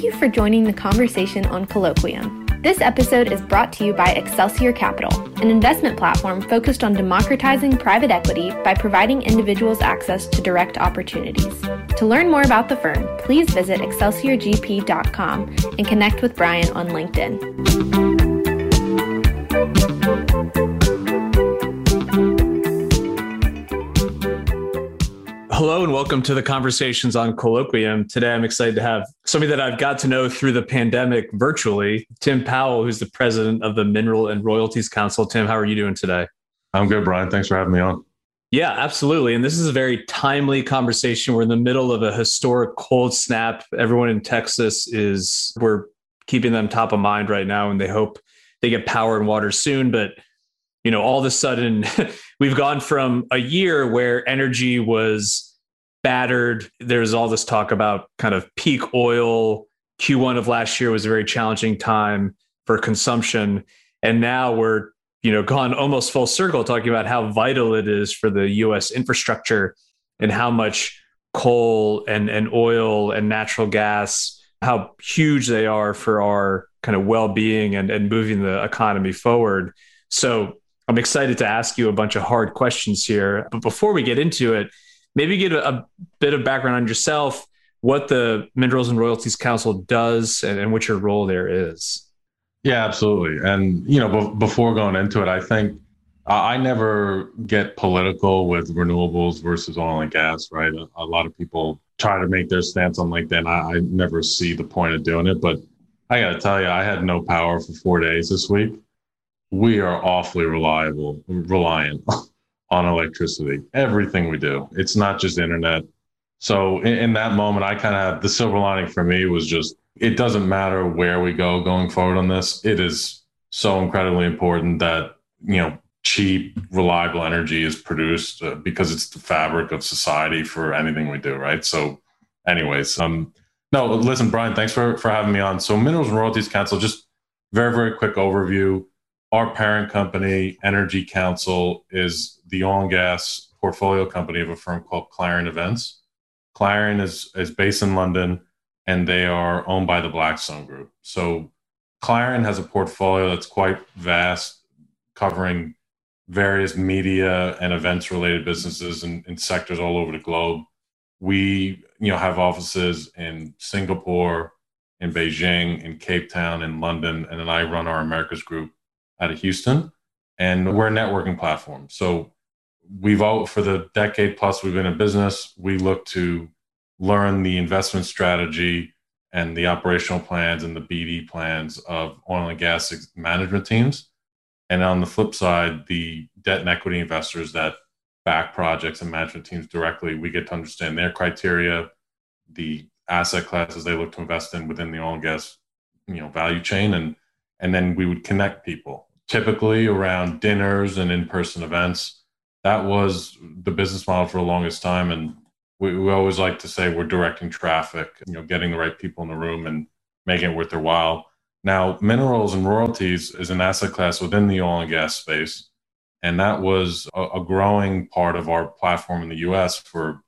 Thank you for joining the conversation on Colloquium. This episode is brought to you by Excelsior Capital, an investment platform focused on democratizing private equity by providing individuals access to direct opportunities. To learn more about the firm, please visit excelsiorgp.com and connect with Brian on LinkedIn. Hello and welcome to the conversations on Colloquium. Today I'm excited to have somebody that I've got to know through the pandemic virtually, Tim Pawul, who's the president of the Mineral and Royalties Council. Tim, how are you doing today? I'm good, Brian. Thanks for having me on. Yeah, absolutely. And this is a very timely conversation. We're in the middle of a historic cold snap. Everyone in Texas is, we're keeping them top of mind right now, and they hope they get power and water soon. But, you know, all of a sudden, we've gone from a year where energy was battered. There's all this talk about kind of peak oil. Q1 of last year was a very challenging time for consumption. And now we're, you know, gone almost full circle talking about how vital it is for the US infrastructure and how much coal and, and oil and natural gas, how huge they are for our kind of well-being and, and moving the economy forward. So I'm excited to ask you a bunch of hard questions here. But before we get into it, maybe get a, a, bit of background on yourself, what the Minerals and Royalties Council does, and, and what your role there is. Yeah, absolutely. And you know, before going into it, I think I never get political with renewables versus oil and gas. Right? A, a lot of people try to make their stance on LinkedIn. I, I never see the point of doing it, but I got to tell you, I had no power for four days this week. We are awfully reliable, reliant on electricity. Everything we do. It's not just internet. So in, in that moment, I kind of the silver lining for me was just it doesn't matter where we go going forward on this. It is so incredibly important that you know cheap, reliable energy is produced uh, because it's the fabric of society for anything we do, right? So, anyways, um, no, listen, Brian, thanks for for having me on. So, Minerals and Royalties Council, just very very quick overview. Our parent company, Energy Council, is the and gas portfolio company of a firm called Clarion Events. Clarion is, is based in London and they are owned by the Blackstone Group. So Clarion has a portfolio that's quite vast, covering various media and events related businesses in, in sectors all over the globe. We, you know, have offices in Singapore, in Beijing, in Cape Town, in London, and then I run our Americas group out of Houston. And we're a networking platform. So we've all for the decade plus we've been in business we look to learn the investment strategy and the operational plans and the bd plans of oil and gas management teams and on the flip side the debt and equity investors that back projects and management teams directly we get to understand their criteria the asset classes they look to invest in within the oil and gas you know value chain and and then we would connect people typically around dinners and in-person events that was the business model for the longest time. And we, we always like to say we're directing traffic, you know, getting the right people in the room and making it worth their while. Now, minerals and royalties is an asset class within the oil and gas space. And that was a, a growing part of our platform in the US for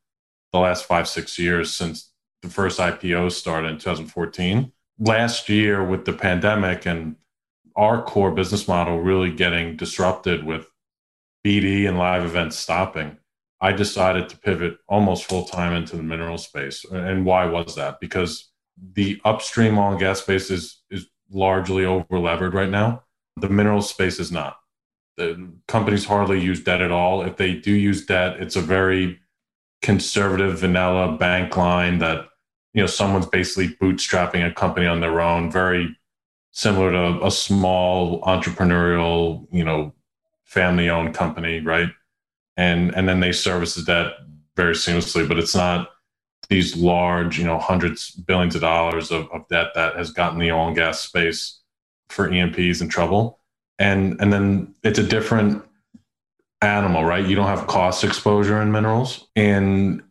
the last five, six years since the first IPO started in 2014. Last year, with the pandemic and our core business model really getting disrupted with BD and live events stopping, I decided to pivot almost full time into the mineral space. And why was that? Because the upstream oil and gas space is, is largely over levered right now. The mineral space is not. The companies hardly use debt at all. If they do use debt, it's a very conservative vanilla bank line that you know someone's basically bootstrapping a company on their own very similar to a small entrepreneurial you know family owned company, right? And and then they service the debt very seamlessly, but it's not these large, you know, hundreds, billions of dollars of, of debt that has gotten the oil and gas space for E&Ps in trouble. And and then it's a different animal, right? You don't have cost exposure in minerals. In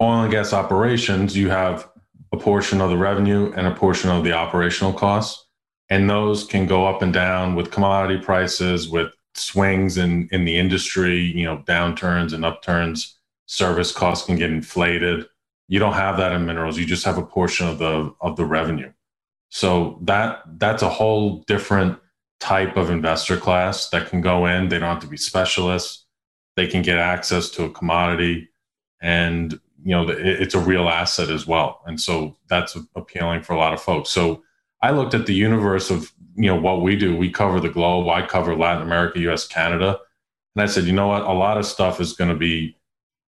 oil and gas operations, you have a portion of the revenue and a portion of the operational costs. And those can go up and down with commodity prices, with swings in, in the industry, you know, downturns and upturns. Service costs can get inflated. You don't have that in minerals. You just have a portion of the of the revenue. So that that's a whole different type of investor class that can go in. They don't have to be specialists. They can get access to a commodity and you know it's a real asset as well and so that's appealing for a lot of folks so i looked at the universe of you know what we do. We cover the globe. I cover latin america us canada. And i said you know what? A lot of stuff is going to be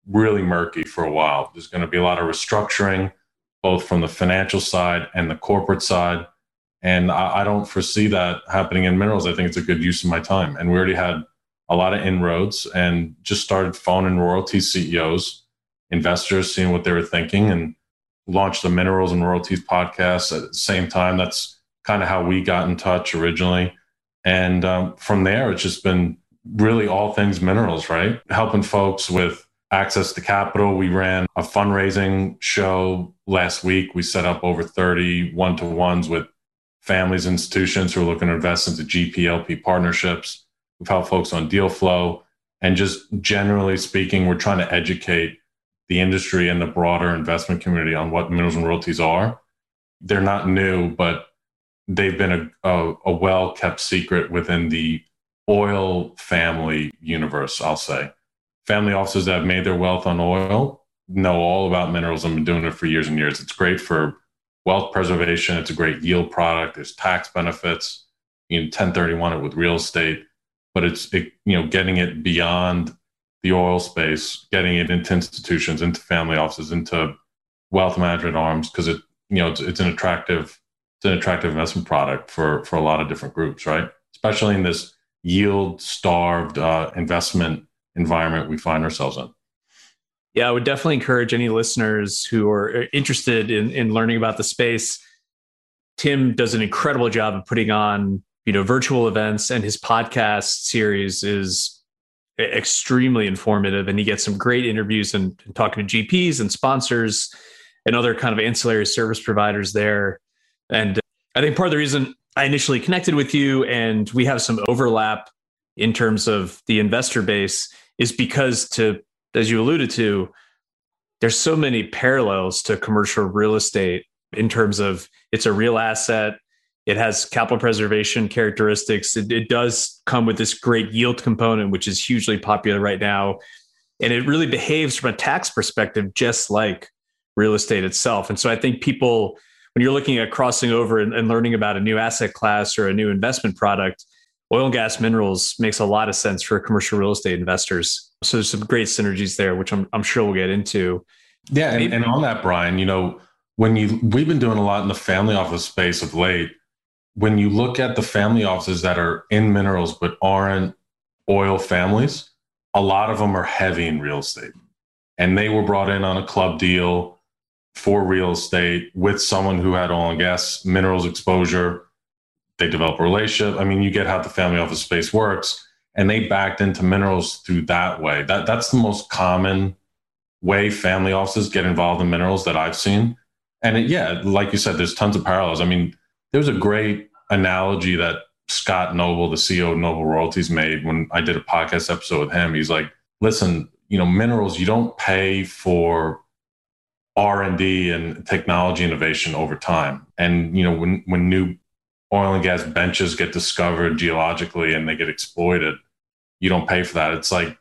really murky for a while. There's going to be a lot of restructuring both from the financial side and the corporate side. And I, I don't foresee that happening in minerals. I think it's a good use of my time. And we already had a lot of inroads and just started phoning royalty ceos investors, seeing what they were thinking, and launched the Minerals and Royalties podcast at the same time. That's kind of how we got in touch originally. And um, from there, it's just been really all things minerals, right? Helping folks with access to capital. We ran a fundraising show last week. We set up over 30 one to ones with families, institutions who are looking to invest into GPLP partnerships. We've helped folks on deal flow. And just generally speaking, we're trying to educate the industry and the broader investment community on what minerals and royalties are. They're not new, but they've been a, a, a well kept secret within the oil family universe, I'll say. Family offices that have made their wealth on oil know all about minerals and been doing it for years and years. It's great for wealth preservation. It's a great yield product. There's tax benefits. You can 1031 it with real estate, but it's it, you know getting it beyond the oil space, getting it into institutions, into family offices, into wealth management arms, because it you know it's, it's an attractive it's an attractive investment product for for a lot of different groups, right? Especially in this yield starved uh, investment environment we find ourselves in. Yeah, I would definitely encourage any listeners who are interested in, in learning about the space. Tim does an incredible job of putting on, you know, virtual events, and his podcast series is extremely informative and he gets some great interviews and, and, talking to gps and sponsors and other kind of ancillary service providers there. And uh, i think part of the reason i initially connected with you and we have some overlap in terms of the investor base is because to as you alluded to there's so many parallels to commercial real estate in terms of it's a real asset it has capital preservation characteristics. It, it, does come with this great yield component, which is hugely popular right now. And it really behaves from a tax perspective, just like real estate itself. And so I think people, when you're looking at crossing over and, and learning about a new asset class or a new investment product, oil and gas minerals makes a lot of sense for commercial real estate investors. So there's some great synergies there, which I'm, I'm sure we'll get into. Yeah. And, and on that, Brian, you know, when you, we've been doing a lot in the family office space of late when you look at the family offices that are in minerals but aren't oil families, a lot of them are heavy in real estate. And they were brought in on a club deal for real estate with someone who had oil and gas minerals exposure. They develop a relationship. I mean, you get how the family office space works. And they backed into minerals through that way. That that's the most common way family offices get involved in minerals that I've seen. And it, yeah, like you said, there's tons of parallels. I mean, there's a great analogy that Scott Noble, the CEO of Noble Royalties, made when I did a podcast episode with him. He's like, listen, you know, minerals, you don't pay for R&D and technology innovation over time. And, you know, when, when new oil and gas benches get discovered geologically and they get exploited, you don't pay for that. It's like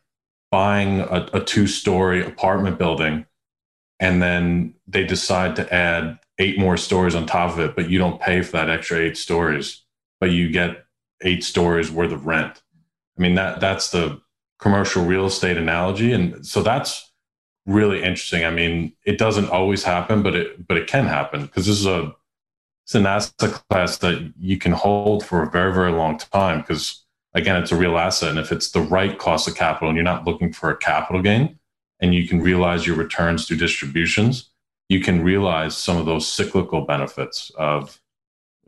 buying a, a two story apartment building and then they decide to add eight more stories on top of it, but you don't pay for that extra eight stories, but you get eight stories worth of rent. I mean that that's the commercial real estate analogy, and so that's really interesting. I mean, it doesn't always happen, but it but it can happen because this is a it's an asset class that you can hold for a very very long time because again, it's a real asset. And if it's the right cost of capital and you're not looking for a capital gain and you can realize your returns through distributions, you can realize some of those cyclical benefits of,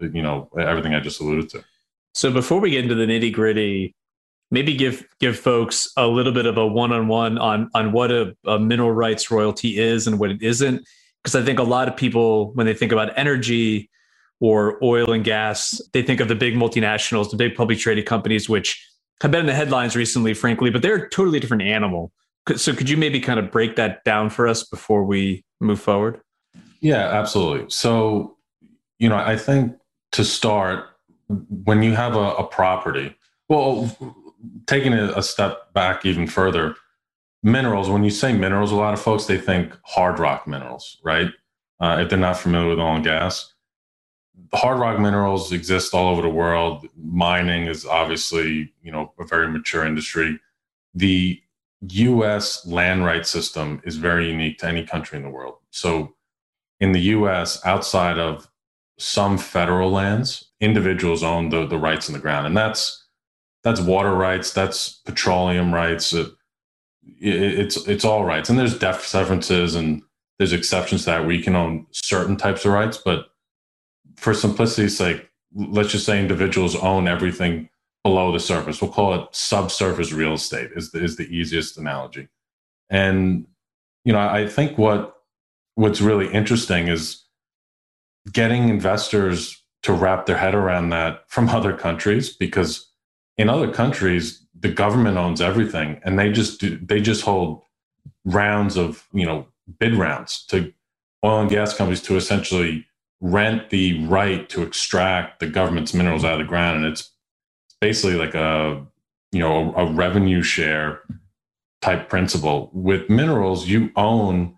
you know, everything I just alluded to. So before we get into the nitty gritty, maybe give give folks a little bit of a one on one on on what a, a mineral rights royalty is and what it isn't, because I think a lot of people when they think about energy or oil and gas, they think of the big multinationals, the big public traded companies, which have been in the headlines recently, frankly, but they're a totally different animal. So could you maybe kind of break that down for us before we move forward? Yeah, absolutely. So, you know, I think to start, when you have a, a property, well, taking it a step back even further, minerals, when you say minerals, a lot of folks, they think hard rock minerals, right? Uh, if they're not familiar with oil and gas hard rock minerals exist all over the world. Mining is obviously, you know, a very mature industry. The US land rights system is very unique to any country in the world. So in the US, outside of some federal lands, individuals own the, the rights in the ground. And that's that's water rights, that's petroleum rights. Uh, it, it, it's it's all rights. And there's differences and there's exceptions to that where you can own certain types of rights, but for simplicity's sake, let's just say individuals own everything below the surface. We'll call it subsurface real estate is the, is the easiest analogy. And you know, I think what what's really interesting is getting investors to wrap their head around that from other countries because in other countries the government owns everything and they just do, they just hold rounds of you know bid rounds to oil and gas companies to essentially rent the right to extract the government's minerals out of the ground and it's basically like a you know a, a, revenue share type principle with minerals you own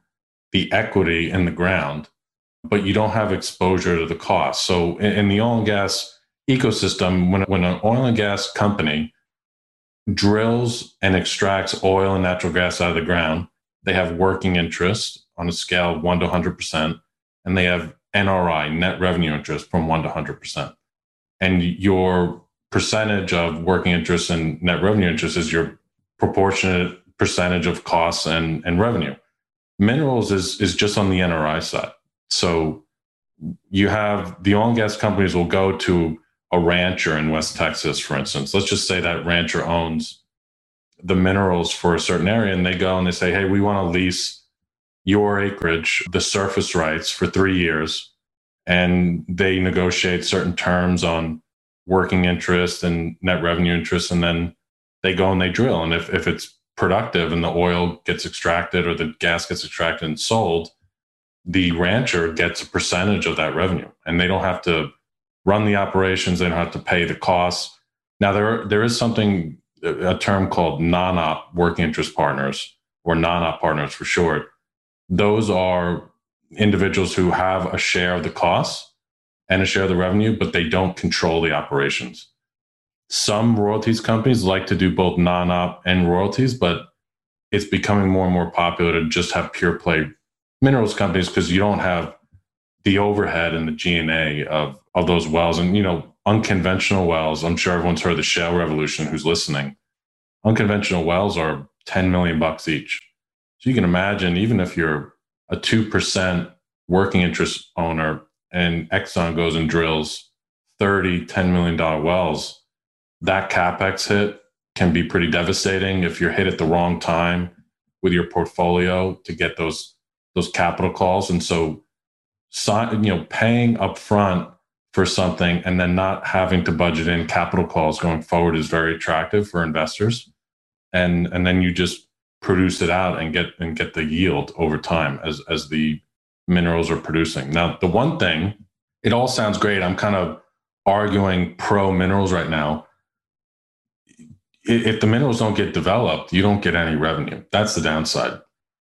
the equity in the ground but you don't have exposure to the cost so in, in the oil and gas ecosystem when, when an oil and gas company drills and extracts oil and natural gas out of the ground they have working interest on a scale of 1 to 100% and they have NRI, net revenue interest, from 1 to 100%. And your percentage of working interest and net revenue interest is your proportionate percentage of costs and, and revenue. Minerals is, is just on the NRI side. So you have the oil and gas companies will go to a rancher in West Texas, for instance. Let's just say that rancher owns the minerals for a certain area and they go and they say, hey, we want to lease your acreage, the surface rights for three years, and they negotiate certain terms on working interest and net revenue interest, and then they go and they drill. And if, if it's productive and the oil gets extracted or the gas gets extracted and sold, the rancher gets a percentage of that revenue, and they don't have to run the operations. They don't have to pay the costs. Now there there is something a term called non-op working interest partners or non-op partners for short those are individuals who have a share of the costs and a share of the revenue, but they don't control the operations. Some royalties companies like to do both non op and royalties, but it's becoming more and more popular to just have pure play minerals companies because you don't have the overhead and the G&A of, of those wells. And, you know, unconventional wells, I'm sure everyone's heard the shale revolution who's listening. Unconventional wells are 10 million bucks each. So you can imagine, even if you're a 2% working interest owner and Exxon goes and drills 30, $10 million wells, that capex hit can be pretty devastating if you're hit at the wrong time with your portfolio to get those those capital calls. And so, you know, paying upfront for something and then not having to budget in capital calls going forward is very attractive for investors. And and then you just produce it out and get and get the yield over time as as the minerals are producing. Now, the one thing, it all sounds great. I'm kind of arguing pro minerals right now. If the minerals don't get developed, you don't get any revenue. That's the downside.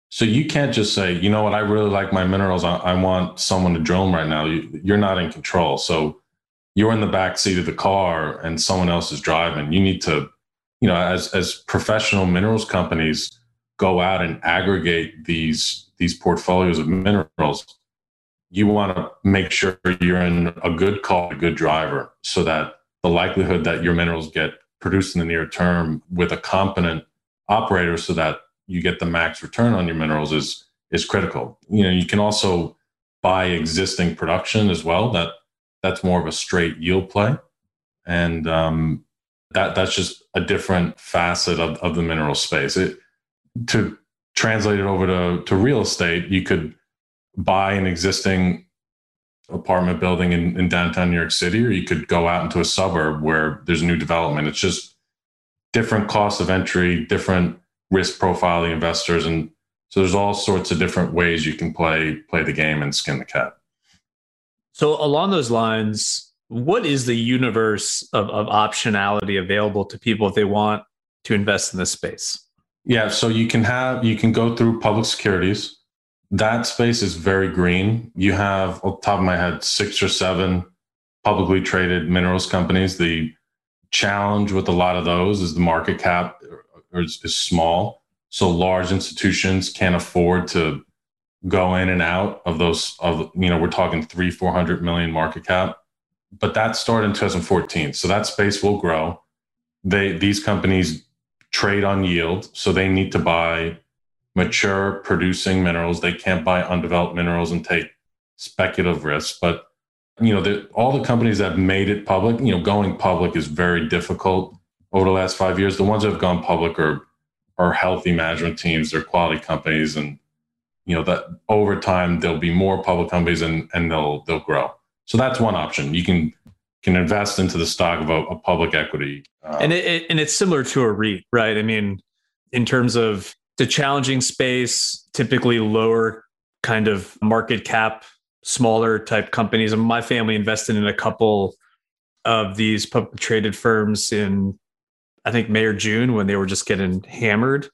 So you can't just say, you know what, I really like my minerals. I, I want someone to drill them right now. You, you're not in control. So you're in the back seat of the car and someone else is driving. You need to, you know, as as professional minerals companies, go out and aggregate these these portfolios of minerals, you want to make sure you're in a good call, a good driver, so that the likelihood that your minerals get produced in the near term with a competent operator so that you get the max return on your minerals is is critical. You know, you can also buy existing production as well. That that's more of a straight yield play, and um, that that's just a different facet of, of the mineral space. It, to translate it over to, to real estate, you could buy an existing apartment building in, in downtown New York City, or you could go out into a suburb where there's new development. It's just different costs of entry, different risk profile investors, and so there's all sorts of different ways you can play play the game and skin the cat. So along those lines, what is the universe of, of optionality available to people if they want to invest in this space? Yeah, so you can have you can go through public securities. That space is very green. You have, off top of my head, six or seven publicly traded minerals companies. The challenge with a lot of those is the market cap er, is, is small. So large institutions can't afford to go in and out of those of you know, we're talking three, four hundred million market cap. But that started in 2014. So that space will grow. They these companies trade on yield. So they need to buy mature producing minerals. They can't buy undeveloped minerals and take speculative risks. But you know, the, all the companies that made it public, you know, going public is very difficult over the last five years. The ones that have gone public are are healthy management teams, they're quality companies, and you know that over time there'll be more public companies and and they'll they'll grow. So that's one option. You can can invest into the stock of a, a public equity. Uh, and it, it, and it's similar to a REIT, right? I mean, in terms of the challenging space, typically lower kind of market cap, smaller type companies. And my family invested in a couple of these public traded firms in I think May or June when they were just getting hammered.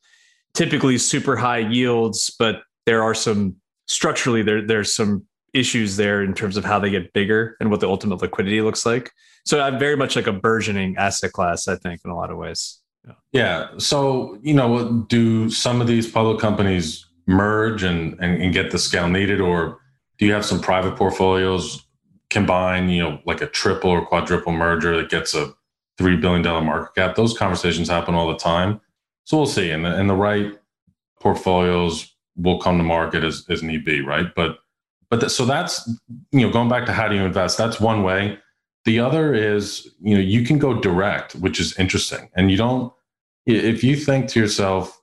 Typically super high yields, but there are some structurally there there's some issues there in terms of how they get bigger and what the ultimate liquidity looks like. So I'm very much like a burgeoning asset class, I think, in a lot of ways. Yeah. yeah. So, you know, do some of these public companies merge and, and, and get the scale needed, or do you have some private portfolios combine, you know, like a triple or quadruple merger that gets a $3 billion market cap? Those conversations happen all the time. So we'll see. And the, and the right portfolios will come to market as, as need be, right? But but th- so that's you know going back to how do you invest? That's one way. The other is you know you can go direct, which is interesting, and you don't. If you think to yourself,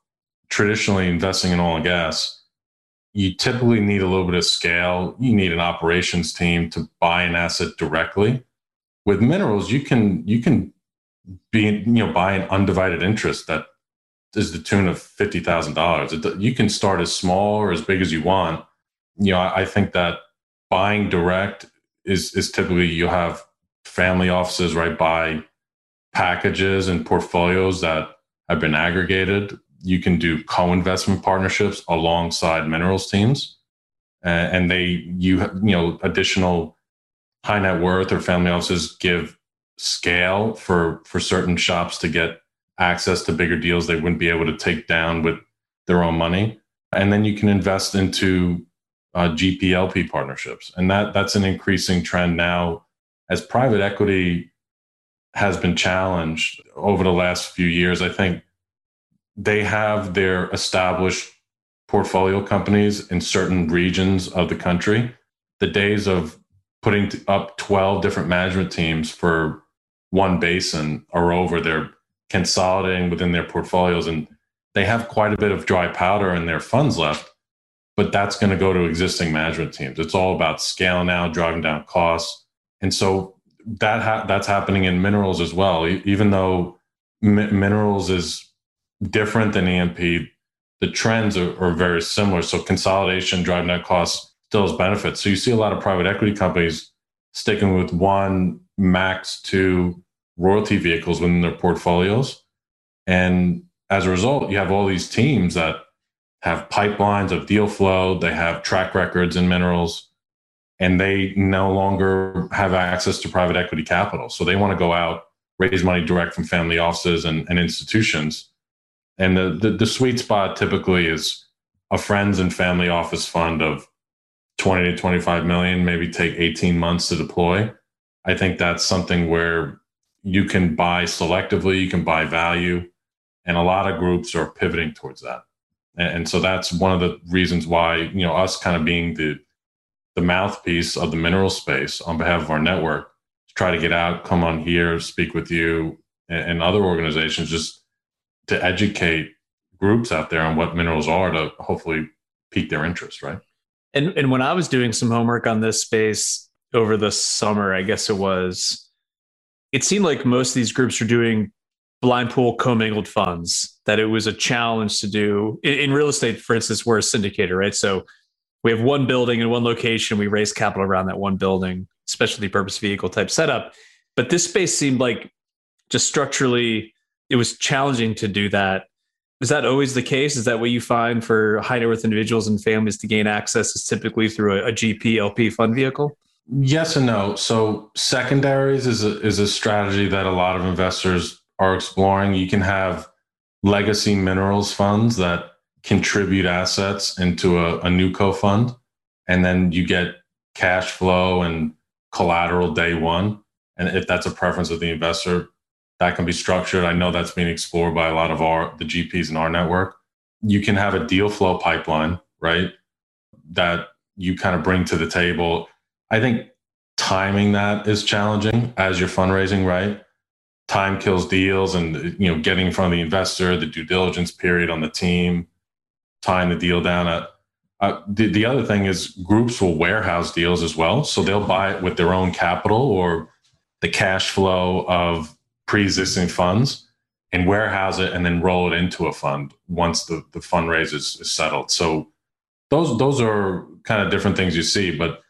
traditionally investing in oil and gas, you typically need a little bit of scale. You need an operations team to buy an asset directly. With minerals, you can you can be you know buy an undivided interest that is the tune of fifty thousand dollars. You can start as small or as big as you want, you know, I, I think that buying direct is is typically you have family offices right buy packages and portfolios that have been aggregated. You can do co-investment partnerships alongside minerals teams, and, and they you you know additional high net worth or family offices give scale for for certain shops to get access to bigger deals they wouldn't be able to take down with their own money and then you can invest into uh, GPLP partnerships, and that that's an increasing trend now as private equity has been challenged over the last few years. I think they have their established portfolio companies in certain regions of the country. The days of putting up 12 different management teams for one basin are over. They're consolidating within their portfolios and they have quite a bit of dry powder in their funds left but that's going to go to existing management teams. It's all about scale now, driving down costs, and so that ha- that's happening in minerals as well. Even though minerals is different than E&P, the trends are, are very similar. So consolidation, driving down costs, still has benefits. So you see a lot of private equity companies sticking with one, max two royalty vehicles within their portfolios, and as a result, you have all these teams that have pipelines of deal flow, they have track records in minerals, and they no longer have access to private equity capital. So they want to go out, raise money direct from family offices and, and institutions. And the, the, the sweet spot typically is a friends and family office fund of 20 to 25 million, maybe take 18 months to deploy. I think that's something where you can buy selectively, you can buy value, and a lot of groups are pivoting towards that. And, so that's one of the reasons why you know us kind of being the the mouthpiece of the mineral space on behalf of our network to try to get out, come on here, speak with you and, and other organizations, just to educate groups out there on what minerals are to hopefully pique their interest, right? And and when I was doing some homework on this space over the summer, I guess it was, it seemed like most of these groups are doing blind pool commingled funds. That it was a challenge to do in, in real estate, for instance, we're a syndicator, right? So we have one building in one location. We raise capital around that one building, specialty purpose vehicle type setup. But this space seemed like just structurally, it was challenging to do that is that always the case? Is that what you find for high net worth individuals and families to gain access is typically through a, a GP LP fund vehicle? Yes and no. So secondaries is a, is a strategy that a lot of investors are exploring. You can have legacy minerals funds that contribute assets into a, a new co-fund, and then you get cash flow and collateral day one. And if that's a preference of the investor, that can be structured. I know that's being explored by a lot of our the GPs in our network. You can have a deal flow pipeline, right? That you kind of bring to the table. I think timing that is challenging as you're fundraising, right? Time kills deals and you know, getting in front of the investor, the due diligence period on the team, tying the deal down at uh, the, the other thing is groups will warehouse deals as well. So they'll buy it with their own capital or the cash flow of pre-existing funds and warehouse it and then roll it into a fund once the, the fundraise is, is settled. So those those are kind of different things you see. But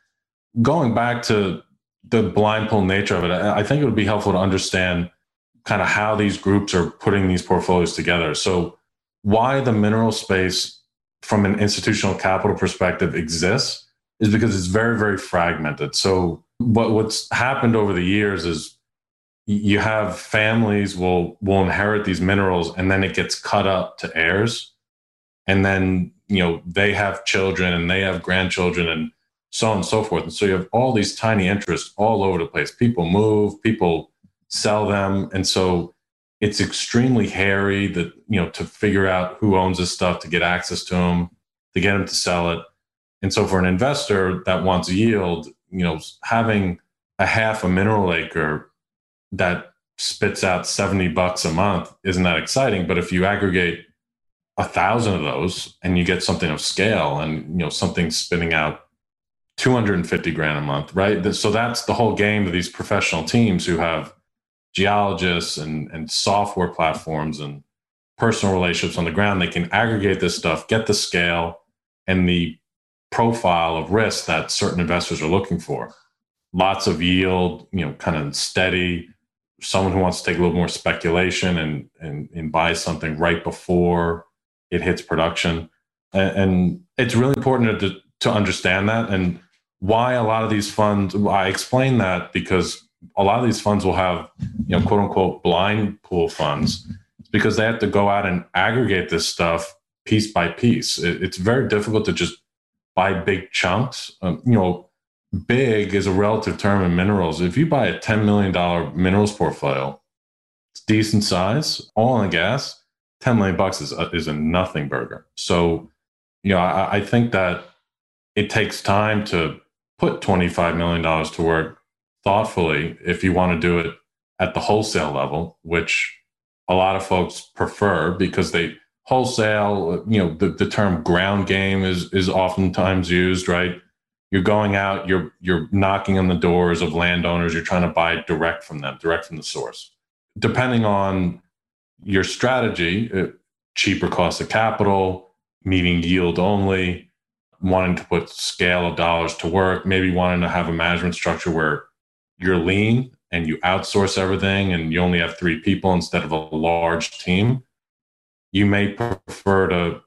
going back to the blind pool nature of it, I think it would be helpful to understand kind of how these groups are putting these portfolios together. So why the mineral space from an institutional capital perspective exists is because it's very, very fragmented. So what, what's happened over the years is you have families will will inherit these minerals and then it gets cut up to heirs and then you know they have children and they have grandchildren and so on and so forth and so you have all these tiny interests all over the place people move people sell them and so it's extremely hairy that you know to figure out who owns this stuff to get access to them to get them to sell it and so for an investor that wants yield you know having a half a mineral acre that spits out 70 bucks a month isn't that exciting. But if you aggregate a thousand of those and you get something of scale and you know something spinning out 250 grand a month, right? So that's the whole game of these professional teams who have geologists and, and software platforms and personal relationships on the ground. They can aggregate this stuff, get the scale and the profile of risk that certain investors are looking for. Lots of yield, you know, kind of steady, someone who wants to take a little more speculation and and, and buy something right before it hits production. And, and it's really important to, to understand that and why a lot of these funds. I explain that because a lot of these funds will have you know quote unquote blind pool funds because they have to go out and aggregate this stuff piece by piece. It, it's very difficult to just buy big chunks. Um, you know, big is a relative term in minerals. If you buy a $10 million minerals portfolio, it's decent size, oil and gas, 10 million bucks is a, is a nothing burger. So, you know, I, I think that it takes time to put $25 million to work thoughtfully if you want to do it at the wholesale level, which a lot of folks prefer because they wholesale, you know, the, the term ground game is is oftentimes used, right? you're going out you're you're knocking on the doors of landowners you're trying to buy direct from them direct from the source depending on your strategy uh, cheaper cost of capital meeting yield only wanting to put scale of dollars to work maybe wanting to have a management structure where you're lean and you outsource everything and you only have three people instead of a large team you may prefer to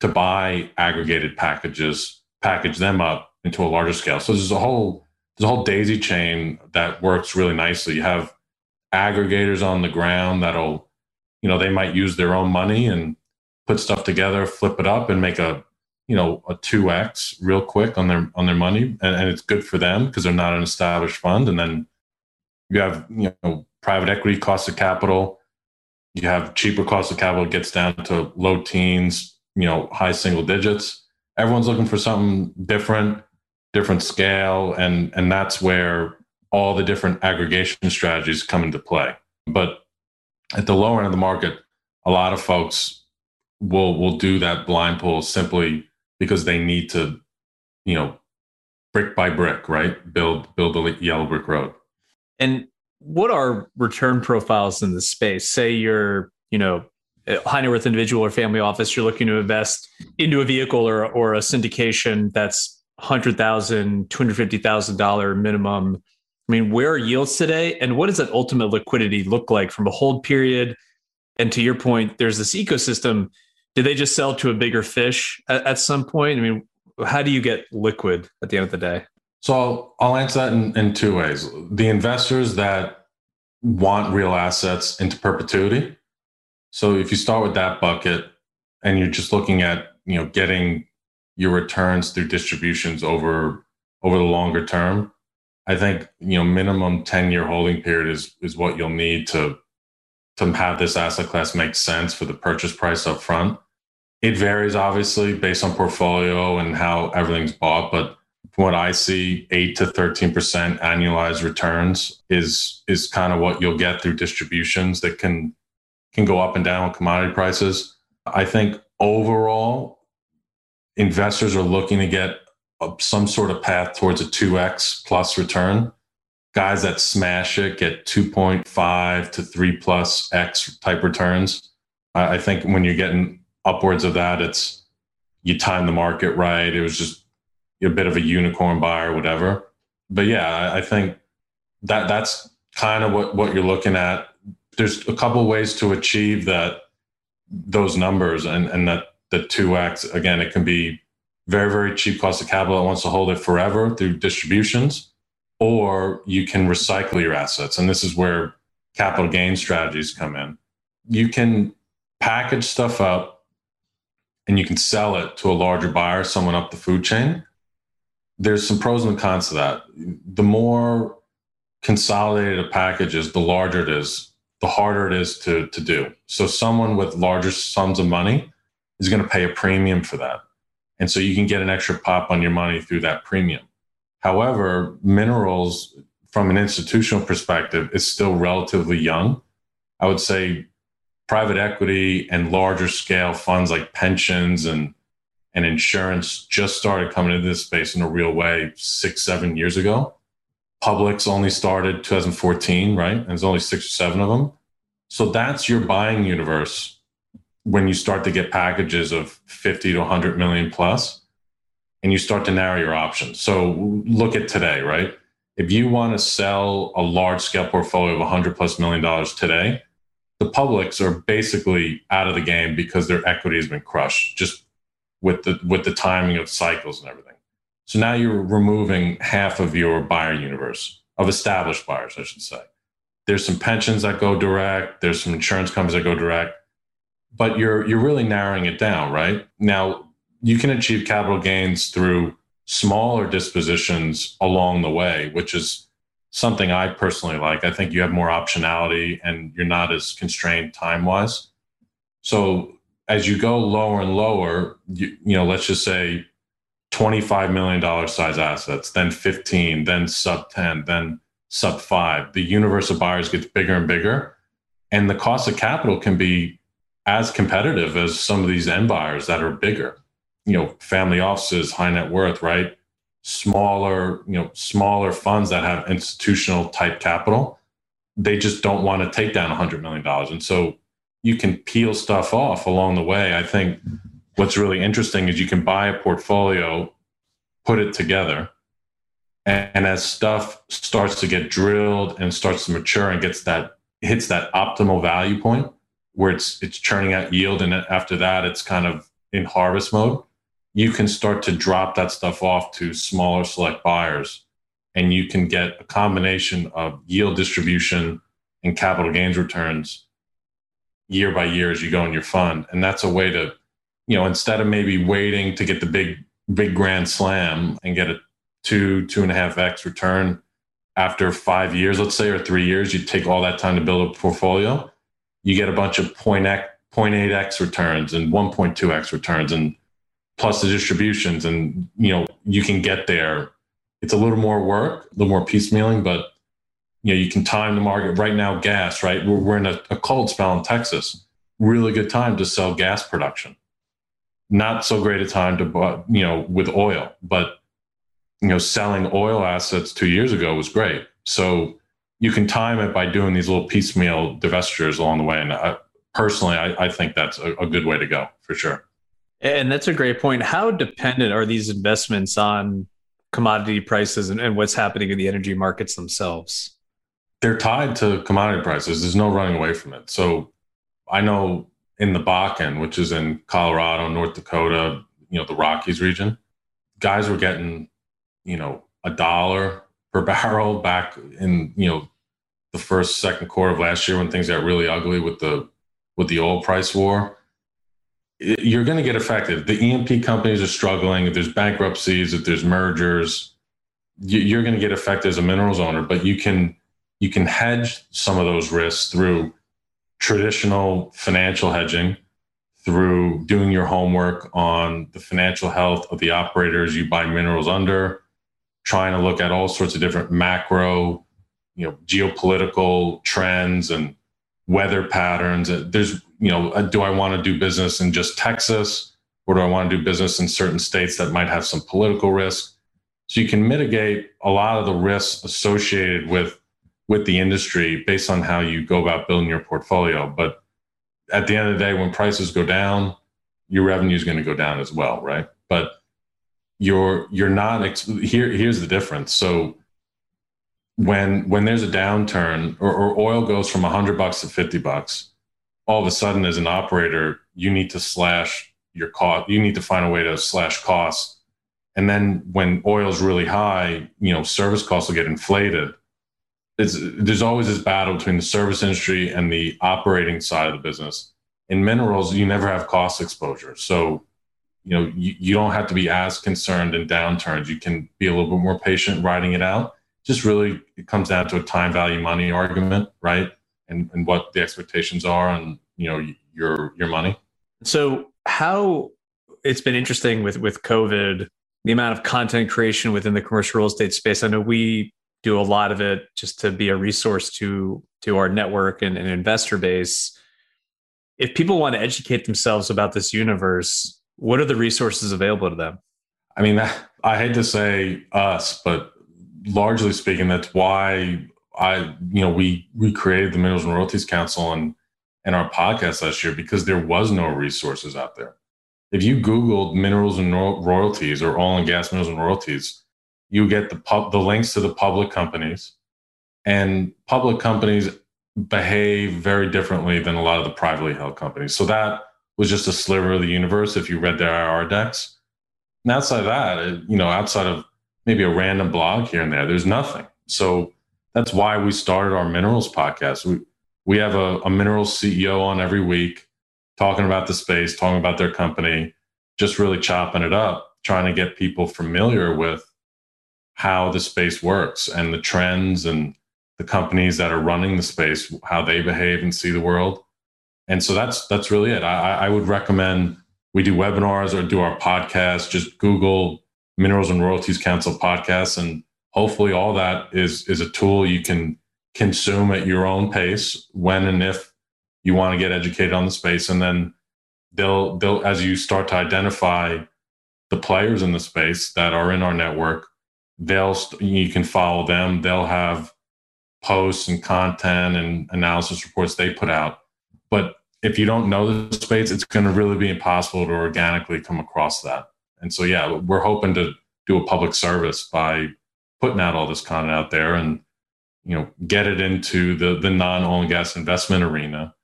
to buy aggregated packages package them up into a larger scale. So there's a whole there's a whole daisy chain that works really nicely. You have aggregators on the ground that'll, you know, they might use their own money and put stuff together, flip it up, and make a you know a 2x real quick on their on their money and, and it's good for them because they're not an established fund and then you have you know private equity cost of capital. You have cheaper cost of capital gets down to low teens, you know, high single digits. Everyone's looking for something different, different scale, and and that's where all the different aggregation strategies come into play. But at the lower end of the market, a lot of folks will will do that blind pool simply because they need to, you know, brick by brick, right? Build build the yellow brick road. And what are return profiles in this space? Say you're, you know, a high net worth individual or family office, you're looking to invest into a vehicle or or a syndication that's hundred thousand, two hundred fifty thousand dollar minimum. I mean, where are yields today, and what does that ultimate liquidity look like from a hold period? And to your point, there's this ecosystem. Did they just sell to a bigger fish at, at some point? I mean, how do you get liquid at the end of the day? So I'll, I'll answer that in, in two ways. The investors that want real assets into perpetuity. So if you start with that bucket and you're just looking at, you know, getting your returns through distributions over over the longer term, I think, you know, minimum 10 year holding period is is what you'll need to to have this asset class make sense for the purchase price up front. It varies obviously based on portfolio and how everything's bought, but what I see, eight to thirteen percent annualized returns is is kind of what you'll get through distributions that can can go up and down with commodity prices. I think overall, investors are looking to get some sort of path towards a two x plus return. Guys that smash it get two point five to three plus x type returns. I think when you're getting upwards of that, it's you time the market right. It was just a bit of a unicorn buy or whatever. But yeah, I think that that's kind of what, what you're looking at. There's a couple ways to achieve that those numbers and, and that the 2x again it can be very very cheap cost of capital that wants to hold it forever through distributions or you can recycle your assets and this is where capital gain strategies come in you can package stuff up and you can sell it to a larger buyer, someone up the food chain, there's some pros and cons to that. The more consolidated a package is, the larger it is, the harder it is to, to do. So someone with larger sums of money is going to pay a premium for that. And so you can get an extra pop on your money through that premium. However, minerals from an institutional perspective is still relatively young. I would say private equity and larger scale funds like pensions and and insurance just started coming into this space in a real way six seven years ago. Publics only started 2014 right? And there's only six or seven of them. So that's your buying universe when you start to get packages of 50 to 100 million plus and you start to narrow your options. So look at today right? If you want to sell a large scale portfolio of 100 plus million dollars today the publics are basically out of the game because their equity has been crushed just with the with the timing of cycles and everything. So now you're removing half of your buyer universe of established buyers, I should say. There's some pensions that go direct, there's some insurance companies that go direct, but you're you're really narrowing it down, right? Now you can achieve capital gains through smaller dispositions along the way, which is something I personally like. I think you have more optionality and you're not as constrained time wise. So as you go lower and lower, you, you know, let's just say $25 million size assets, then 15, then sub 10, then sub five. The universe of buyers gets bigger and bigger. And the cost of capital can be as competitive as some of these end buyers that are bigger. You know, family offices, high net worth, right? Smaller, you know, smaller funds that have institutional type capital, they just don't want to take down $100 million. And so you can peel stuff off along the way. I think what's really interesting is you can buy a portfolio, put it together, and, and as stuff starts to get drilled and starts to mature and gets that hits that optimal value point where it's it's churning out yield and after that it's kind of in harvest mode you can start to drop that stuff off to smaller select buyers and you can get a combination of yield distribution and capital gains returns year by year as you go in your fund. And that's a way to you know instead of maybe waiting to get the big big grand slam and get a two two and a half x return after five years, let's say, or three years, you take all that time to build a portfolio, you get a bunch of point x 0.8x returns and 1.2x returns. And plus the distributions. And, you know, you can get there. It's a little more work, a little more piecemealing, but, you know, you can time the market right now, gas, right? We're, we're in a, a cold spell in Texas. Really good time to sell gas production. Not so great a time to, buy you know, with oil, but you know, selling oil assets two years ago was great. So you can time it by doing these little piecemeal divestitures along the way. And I, personally, I, I, think that's a, a good way to go for sure. And that's a great point. How dependent are these investments on commodity prices and, and what's happening in the energy markets themselves? They're tied to commodity prices. There's no running away from it. So I know in the Bakken, which is in Colorado, North Dakota, you know, the Rockies region, guys were getting you know, a dollar per barrel back in, you know, the first, second quarter of last year when things got really ugly with the with the oil price war. You're going to get affected. The E&P companies are struggling. If there's bankruptcies, if there's mergers, you're going to get affected as a minerals owner. But you can you can hedge some of those risks through traditional financial hedging, through doing your homework on the financial health of the operators you buy minerals under, trying to look at all sorts of different macro, you know, geopolitical trends and weather patterns. There's, you know, uh, do I want to do business in just Texas or do I want to do business in certain states that might have some political risk? So you can mitigate a lot of the risks associated with with the industry based on how you go about building your portfolio. But at the end of the day, when prices go down, your revenue is going to go down as well, right? But you're you're not here here's the difference so when when there's a downturn or, or oil goes from 100 bucks to 50 bucks all of a sudden as an operator you need to slash your cost you need to find a way to slash costs. And then when oil's really high you know service costs will get inflated. It's, there's always this battle between the service industry and the operating side of the business. In minerals you never have cost exposure. So you know you, you don't have to be as concerned in downturns. You can be a little bit more patient riding it out just really it comes down to a time value money argument right? And and what the expectations are on you know your your money. So how it's been interesting with with covid the amount of content creation within the commercial real estate space. I know we do a lot of it just to be a resource to to our network and, and investor base. If people want to educate themselves about this universe what are the resources available to them? I mean, I hate to say us, but largely speaking, that's why I, you know, we we created the Minerals and Royalties Council and and our podcast last year because there was no resources out there. If you Googled minerals and royalties or oil and gas minerals and royalties, you get the pub, the links to the public companies, and public companies behave very differently than a lot of the privately held companies. So that was just a sliver of the universe if you read their IR decks. And outside of that, you know, outside of maybe a random blog here and there, there's nothing. So that's why we started our minerals podcast. We we have a, a minerals CEO on every week talking about the space, talking about their company, just really chopping it up, trying to get people familiar with how the space works and the trends and the companies that are running the space, how they behave and see the world and so that's that's really it. I, I would recommend we do webinars or do our podcast. Just Google Minerals and Royalties Council podcast, and hopefully all that is is a tool you can consume at your own pace when and if you want to get educated on the space. And then they'll they'll as you start to identify the players in the space that are in our network, they'll you can follow them. They'll have posts and content and analysis reports they put out but if you don't know the space, it's going to really be impossible to organically come across that. And so, yeah, we're hoping to do a public service by putting out all this content out there and you know get it into the the non oil and gas investment arena,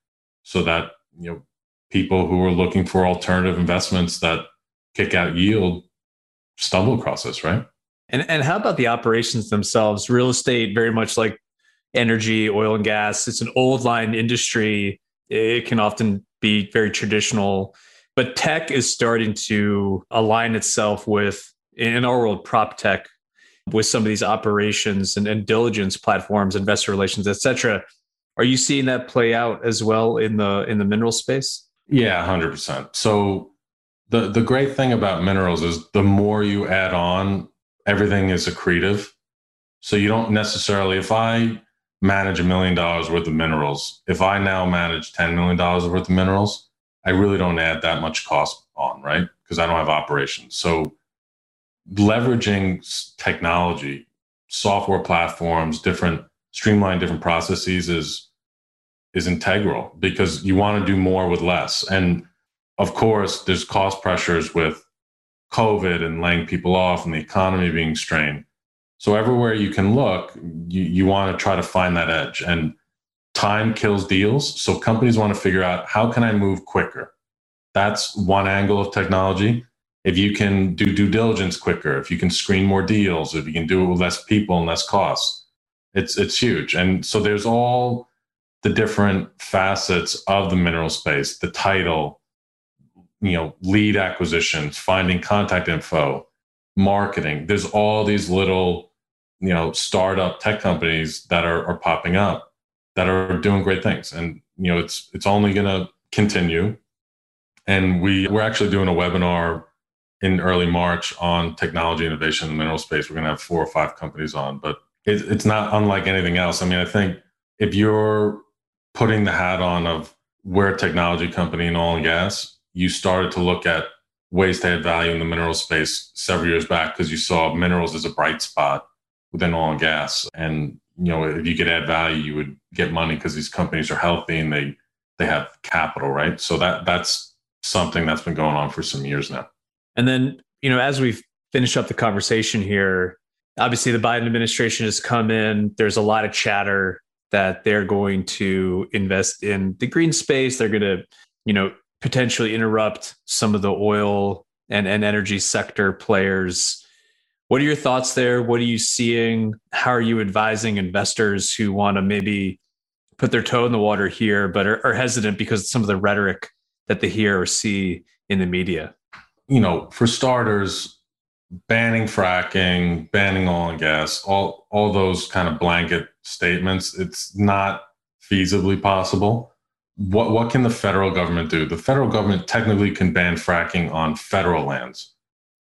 so that you know people who are looking for alternative investments that kick out yield stumble across this, right? And and how about the operations themselves? Real estate, very much like energy, oil and gas. It's an old line industry it can often be very traditional, but tech is starting to align itself with, in our world, prop tech. with some of these operations and, and diligence platforms, investor relations, et cetera. Are you seeing that play out as well in the in the mineral space? Yeah, hundred percent. So the the great thing about minerals is the more you add on, everything is accretive. So you don't necessarily, if I manage a million dollars worth of minerals, if I now manage $10 million worth of minerals, I really don't add that much cost on, right? Because I don't have operations. So leveraging technology, software platforms, different streamline different processes is is integral because you want to do more with less. And of course, there's cost pressures with COVID and laying people off and the economy being strained. So everywhere you can look, you, you want to try to find that edge. And time kills deals. So companies want to figure out how can I move quicker? That's one angle of technology. If you can do due diligence quicker, if you can screen more deals, if you can do it with less people and less costs, it's it's huge. And so there's all the different facets of the mineral space, the title, you know, lead acquisitions, finding contact info, marketing. There's all these little, you know, startup tech companies that are, are popping up that are doing great things. And, you know, it's it's only gonna continue. And we we're actually doing a webinar in early March on technology innovation in the mineral space. We're gonna have four or five companies on, but it, it's not unlike anything else. I mean, I think if you're putting the hat on of we're a technology company in oil and gas, you started to look at ways to add value in the mineral space several years back because you saw minerals as a bright spot within oil and gas. And you know, if you could add value, you would get money because these companies are healthy and they they have capital, right? So that that's something that's been going on for some years now. And then, you know, as we finish up the conversation here, obviously the Biden administration has come in. There's a lot of chatter that they're going to invest in the green space. They're going to, you know, potentially interrupt some of the oil and, and energy sector players. What are your thoughts there? What are you seeing? How are you advising investors who want to maybe put their toe in the water here, but are, are hesitant because of some of the rhetoric that they hear or see in the media? You know, for starters, banning fracking, banning oil and gas, all all those kind of blanket statements, it's not feasibly possible. What what can the federal government do? The federal government technically can ban fracking on federal lands.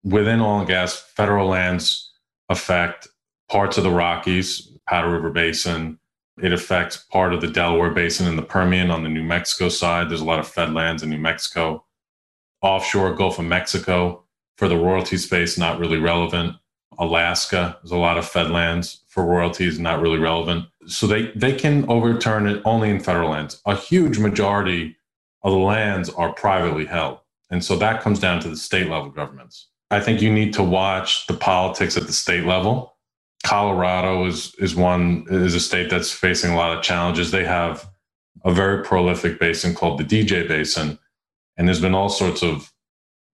Within oil and gas, federal lands affect parts of the Rockies, Powder River Basin. It affects part of the Delaware Basin and the Permian on the New Mexico side. There's a lot of fed lands in New Mexico. Offshore Gulf of Mexico, for the royalty space, not really relevant. Alaska, there's a lot of fed lands for royalties, not really relevant. So they, they can overturn it only in federal lands. A huge majority of the lands are privately held. And so that comes down to the state level governments. I think you need to watch the politics at the state level. Colorado is is one is a state that's facing a lot of challenges. They have a very prolific basin called the DJ Basin, and there's been all sorts of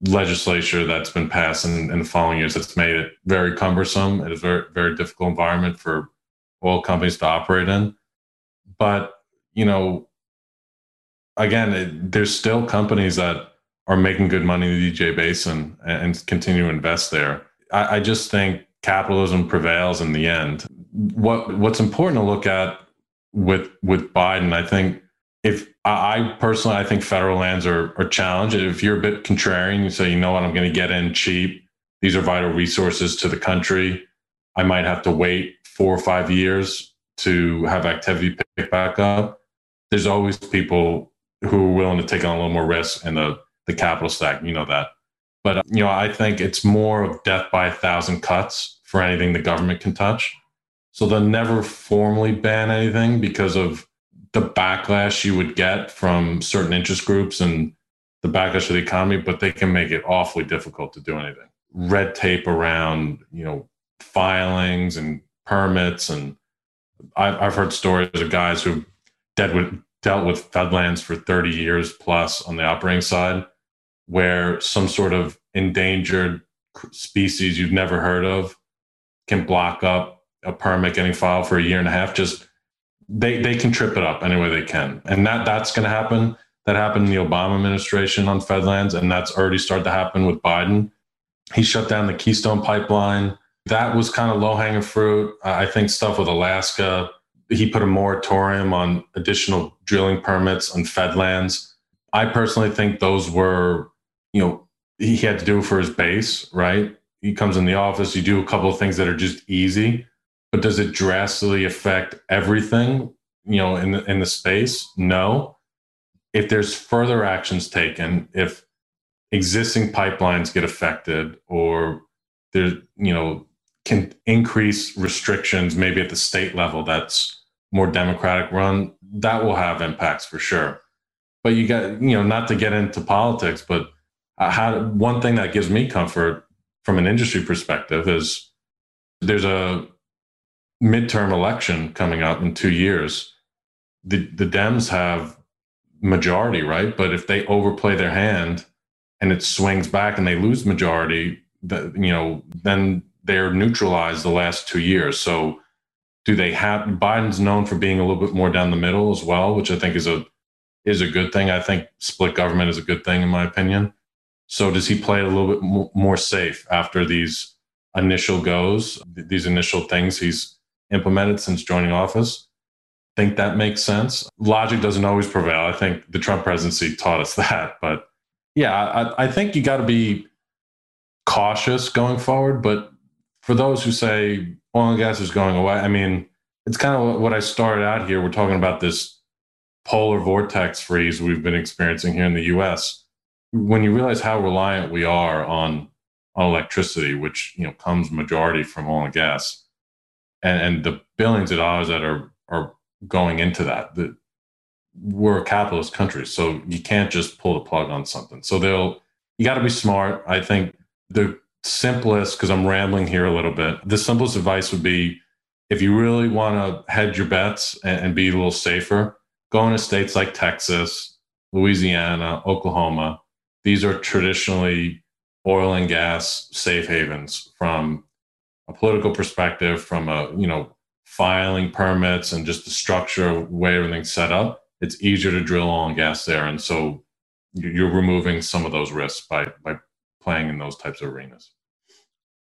legislature that's been passed in, in the following years that's made it very cumbersome. It is a very, very difficult environment for oil companies to operate in. But, you know, again, it, there's still companies that are making good money in the DJ Basin and, and continue to invest there. I, I just think capitalism prevails in the end. What What's important to look at with with Biden, I think if I personally, I think federal lands are, are challenged. If you're a bit contrarian, you say, you know what, I'm going to get in cheap. These are vital resources to the country. I might have to wait four or five years to have activity pick back up. There's always people who are willing to take on a little more risk in the, the capital stack. You know that. But, uh, you know, I think it's more of death by a thousand cuts for anything the government can touch. So they'll never formally ban anything because of the backlash you would get from certain interest groups and the backlash of the economy, but they can make it awfully difficult to do anything. Red tape around, you know, filings and permits. And I've, I've heard stories of guys who dealt with, dealt with fedlands for 30 years plus on the operating side, where some sort of endangered species you've never heard of can block up a permit getting filed for a year and a half just they they can trip it up any way they can, and that that's going to happen. That happened in the Obama administration on Fedlands, and that's already started to happen with Biden. He shut down the Keystone Pipeline. that was kind of low hanging fruit. I think stuff with Alaska, he put a moratorium on additional drilling permits on fed lands. I personally think those were, you know, he had to do for his base, right? He comes in the office, you do a couple of things that are just easy, but does it drastically affect everything, you know, in the, in the space? No. If there's further actions taken, if existing pipelines get affected or there, you know, can increase restrictions maybe at the state level that's more democratic run, that will have impacts for sure. But you got, you know, not to get into politics, but one thing that gives me comfort from an industry perspective is there's a midterm election coming up in two years. The, the Dems have majority, right? But if they overplay their hand and it swings back and they lose majority, you know, then they're neutralized the last two years. So do they have Biden's known for being a little bit more down the middle as well, which I think is a is a good thing. I think split government is a good thing in my opinion. So does he play a little bit more safe after these initial goes, these initial things he's implemented since joining office? Think that makes sense. Logic doesn't always prevail. I think the Trump presidency taught us that. But yeah, I, I think you got to be cautious going forward. But for those who say oil and gas is going away, I mean, it's kind of what I started out here. We're talking about this polar vortex freeze we've been experiencing here in the US. When you realize how reliant we are on, on electricity, which you know comes majority from oil and gas, and, and the billions of dollars that are are going into that, the, we're a capitalist country, so you can't just pull the plug on something. So they'll you got to be smart. I think the simplest, because I'm rambling here a little bit, the simplest advice would be if you really want to hedge your bets and, and be a little safer, go into states like Texas, Louisiana, Oklahoma. These are traditionally oil and gas safe havens from a political perspective, from a, you know, filing permits and just the structure, of way everything's set up. It's easier to drill oil and gas there. And so you're removing some of those risks by, by playing in those types of arenas.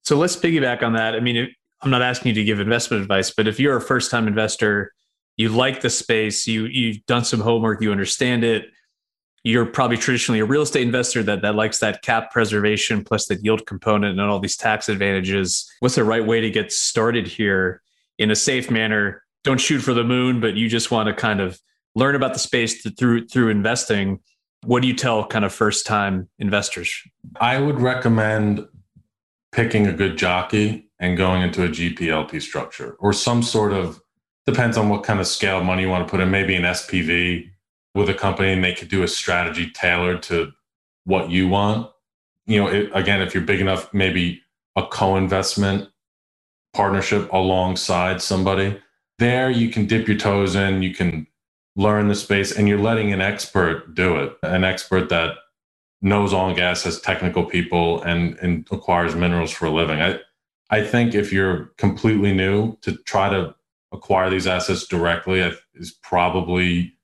So let's piggyback on that. I mean, I'm not asking you to give investment advice, but if you're a first time investor, you like the space, you you've done some homework, you understand it. You're probably traditionally a real estate investor that that likes that cap preservation plus the yield component and all these tax advantages. What's the right way to get started here in a safe manner? Don't shoot for the moon, but you just want to kind of learn about the space through through investing what do you tell kind of first time investors? I would recommend picking a good jockey and going into a GPLP structure or some sort of depends on what kind of scale money you want to put in, maybe an SPV with a company and they could do a strategy tailored to what you want. You know, it, again, if you're big enough, maybe a co-investment partnership alongside somebody. There you can dip your toes in, you can learn the space and you're letting an expert do it an expert that knows oil and gas has technical people and, and acquires minerals for a living i i think if you're completely new to try to acquire these assets directly is probably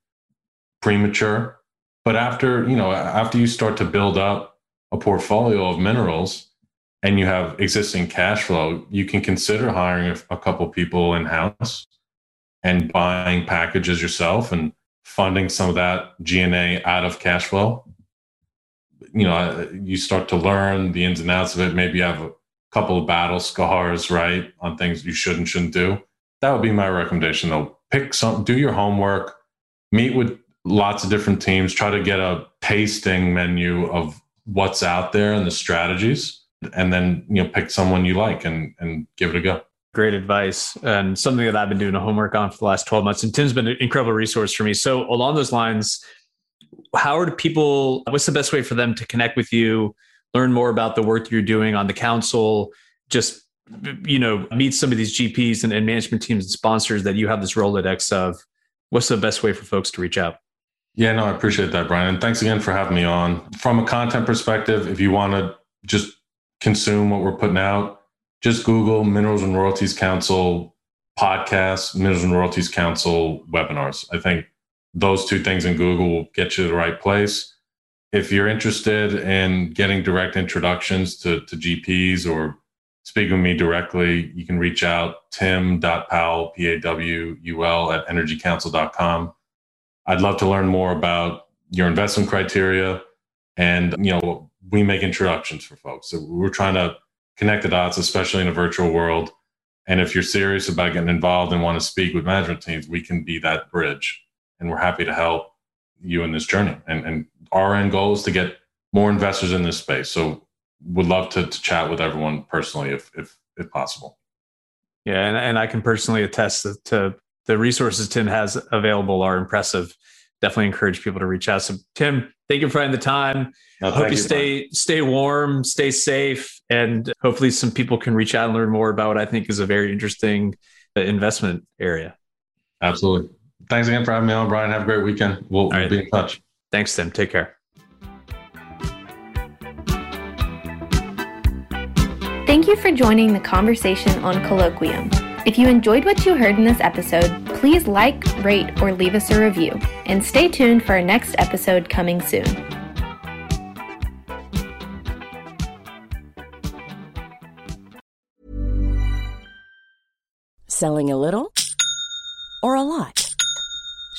premature but after you know after you start to build up a portfolio of minerals and you have existing cash flow you can consider hiring a, a couple people in house and buying packages yourself and funding some of that G&A out of cash flow. You know, you start to learn the ins and outs of it. Maybe you have a couple of battle scars, right, on things you should and shouldn't do. That would be my recommendation, though. Pick some, do your homework, meet with lots of different teams, try to get a tasting menu of what's out there and the strategies, and then you know pick someone you like and and give it a go. Great advice and something that I've been doing a homework on for the last 12 months. And Tim's been an incredible resource for me. So, along those lines, how are people, what's the best way for them to connect with you, learn more about the work you're doing on the council, just, you know, meet some of these GPs and, and management teams and sponsors that you have this Rolodex of? What's the best way for folks to reach out? Yeah, no, I appreciate that, Brian. And thanks again for having me on. From a content perspective, if you want to just consume what we're putting out, just Google Minerals and Royalties Council podcast, Minerals and Royalties Council webinars. I think those two things in Google will get you to the right place. If you're interested in getting direct introductions to, to GPs or speak with me directly, you can reach out tim.pawul, P-A-W-U-L at energycouncil.com. I'd love to learn more about your investment criteria. And, you know, we make introductions for folks. So we're trying to connect the dots, especially in a virtual world. And if you're serious about getting involved and want to speak with management teams, we can be that bridge. And we're happy to help you in this journey. And, and our end goal is to get more investors in this space. So would love to, to chat with everyone personally if, if, if possible. Yeah. And, and I can personally attest to, to the resources Tim has available are impressive. Definitely encourage people to reach out. So Tim, thank you for finding the time. No, Hope you, you stay stay warm, stay safe, and hopefully some people can reach out and learn more about what I think is a very interesting uh, investment area. Absolutely. Thanks again for having me on, Brian. Have a great weekend. We'll, right. we'll be in touch. Thanks, Tim. Take care. Thank you for joining the conversation on Colloquium. If you enjoyed what you heard in this episode, please like, rate, or leave us a review. And stay tuned for our next episode coming soon. Selling a little or a lot?